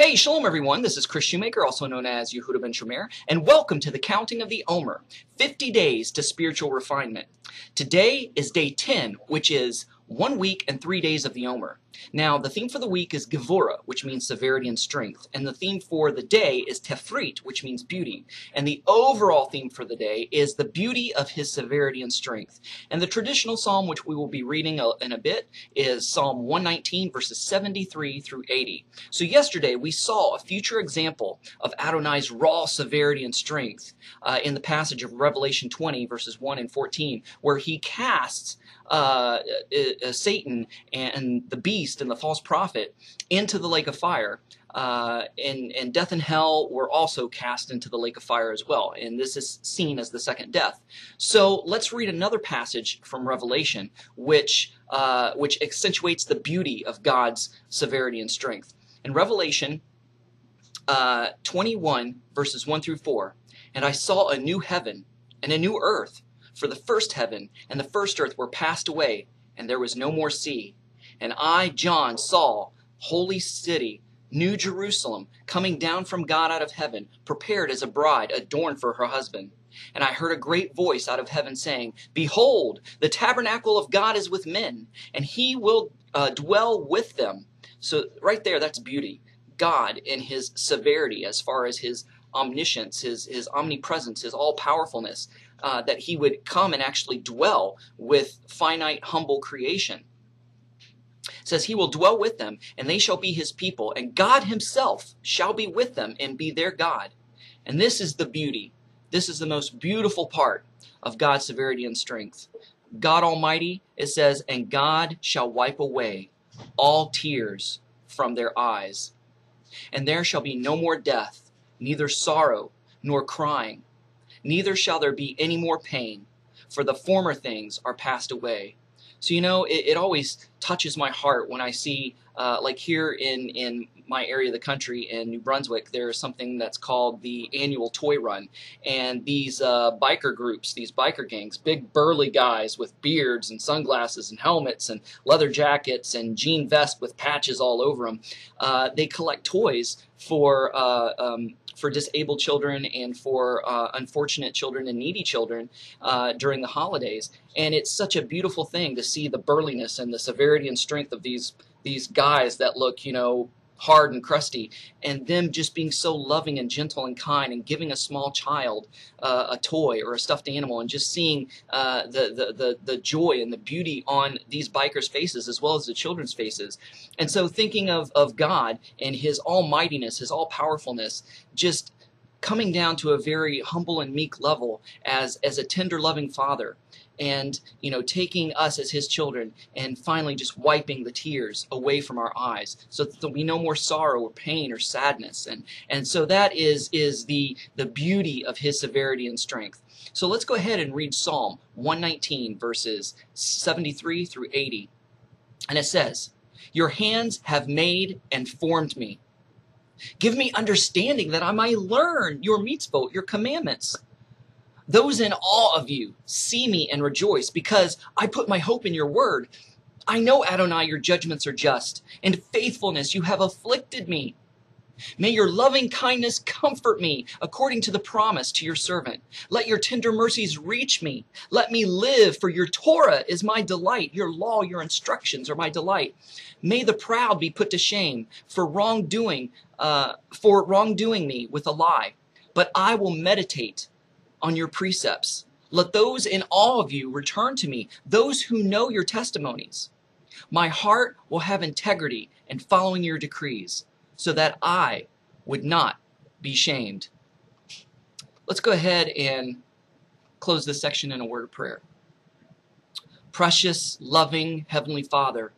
Hey, shalom everyone. This is Kris Shoemaker, also known as Yehudah ben Shomeyr, and welcome to the counting of the Omer 50 days to spiritual refinement. Today is day 10, which is one week and three days of the Omer. Now, the theme for the week is Gevura, which means severity and strength, and the theme for the day is Tiferet, which means beauty. And the overall theme for the day is the beauty of his severity and strength. And the traditional psalm, which we will be reading in a bit, is Psalm 119, verses 73 through 80. So, yesterday we saw a future example of Adonai's raw severity and strength uh, in the passage of Revelation 20, verses 1 and 14, where he casts uh, uh, uh, Satan and the beast and the false prophet into the lake of fire. Uh, and, and death and hell were also cast into the lake of fire as well. And this is seen as the second death. So let's read another passage from Revelation, which, uh, which accentuates the beauty of God's severity and strength. In Revelation uh, 21, verses 1 through 4, and I saw a new heaven and a new earth for the first heaven and the first earth were passed away, and there was no more sea. And I, John, saw holy city, New Jerusalem, coming down from God out of heaven, prepared as a bride adorned for her husband. And I heard a great voice out of heaven saying, Behold, the tabernacle of God is with men, and he will uh, dwell with them. So, right there, that's beauty. God in his severity, as far as his omniscience, his, his omnipresence, his all powerfulness, uh, that he would come and actually dwell with finite, humble creation. Says he will dwell with them, and they shall be his people, and God himself shall be with them and be their God. And this is the beauty. This is the most beautiful part of God's severity and strength. God Almighty, it says, and God shall wipe away all tears from their eyes. And there shall be no more death, neither sorrow nor crying, neither shall there be any more pain, for the former things are passed away. So, you know, it, it always touches my heart when I see, uh, like here in, in my area of the country in New Brunswick, there's something that's called the annual toy run. And these uh, biker groups, these biker gangs, big burly guys with beards and sunglasses and helmets and leather jackets and jean vests with patches all over them, uh, they collect toys for uh, um, for disabled children and for uh, unfortunate children and needy children uh, during the holidays. And it's such a beautiful thing to see the burliness and the severity and strength of these these guys that look, you know, hard and crusty, and them just being so loving and gentle and kind and giving a small child uh, a toy or a stuffed animal and just seeing uh, the, the, the, the joy and the beauty on these bikers' faces as well as the children's faces. And so thinking of, of God and his almightiness, his all powerfulness, just coming down to a very humble and meek level as, as a tender, loving father and you know taking us as his children and finally just wiping the tears away from our eyes so that there'll be no more sorrow or pain or sadness. And and so that is is the the beauty of his severity and strength. So let's go ahead and read psalm 119 verses 73 through 80 and it says your hands have made and formed me. Give me understanding that i might learn your mitzvot your commandments those in awe of you see me and rejoice because I put my hope in your word. I know, Adonai, your judgments are just. and faithfulness you have afflicted me. May your loving kindness comfort me according to the promise to your servant. Let your tender mercies reach me. Let me live, for your Torah is my delight. Your law, your instructions are my delight. May the proud be put to shame for wrongdoing, uh, for wrongdoing me with a lie. But I will meditate on your precepts. Let those in all of you return to me, those who know your testimonies. My heart will have integrity in following your decrees, so that I would not be shamed. Let's go ahead and close this section in a word of prayer. Precious, loving Heavenly Father,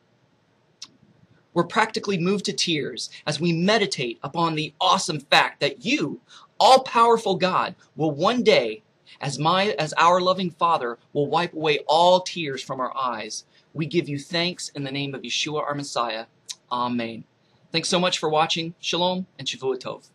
we're practically moved to tears as we meditate upon the awesome fact that you all powerful God will one day, as my as our loving Father, will wipe away all tears from our eyes. We give you thanks in the name of Yeshua our Messiah. Amen. Thanks so much for watching. Shalom and Shavua Tov.